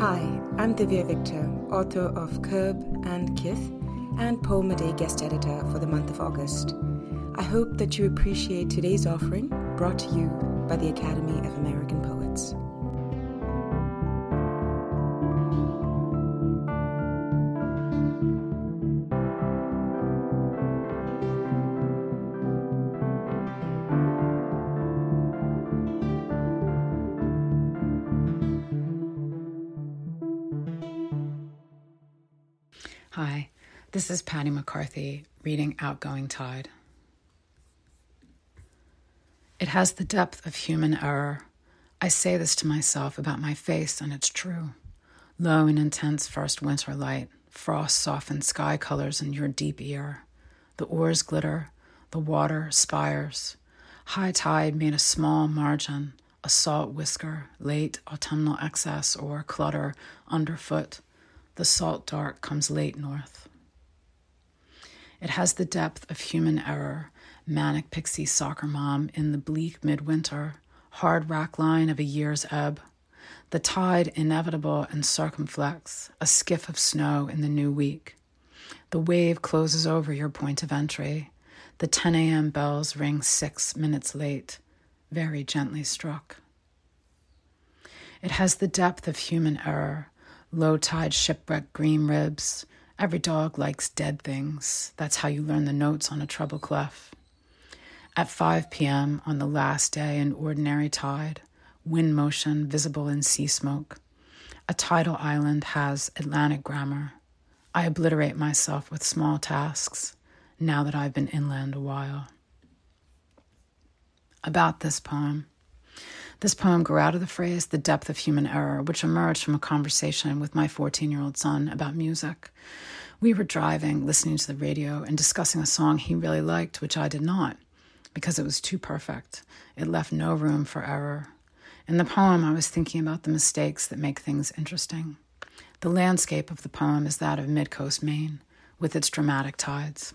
Hi, I'm Divya Victor, author of Curb and Kith and Poem a guest editor for the month of August. I hope that you appreciate today's offering brought to you by the Academy of American Hi, this is Pattie McCarthy reading Outgoing Tide. It has the depth of human error. I say this to myself about my face, and it's true. Low and intense first winter light, frost softened sky colors in your deep ear. The oars glitter, the water spires. High tide made a small margin, a salt whisker, late autumnal excess or clutter underfoot the salt dark comes late north. It has the depth of human error, manic pixie soccer mom in the bleak midwinter, hard wrack line of a year's ebb. The tide inevitable and circumflex, a skiff of snow in the new week. The wave closes over your point of entry. The 10 a.m. bells ring six minutes late, very gently struck. It has the depth of human error, low tide shipwreck green ribs. Every dog likes dead things. That's how you learn the notes on a treble clef. At 5 p.m. on the last day in ordinary tide, wind motion visible in sea smoke. A tidal island has Atlantic grammar. I obliterate myself with small tasks now that I've been inland a while. About this poem. This poem grew out of the phrase the depth of human error, which emerged from a conversation with my 14 year old son about music. We were driving, listening to the radio, and discussing a song he really liked, which I did not, because it was too perfect. It left no room for error. In the poem, I was thinking about the mistakes that make things interesting. The landscape of the poem is that of mid coast Maine, with its dramatic tides.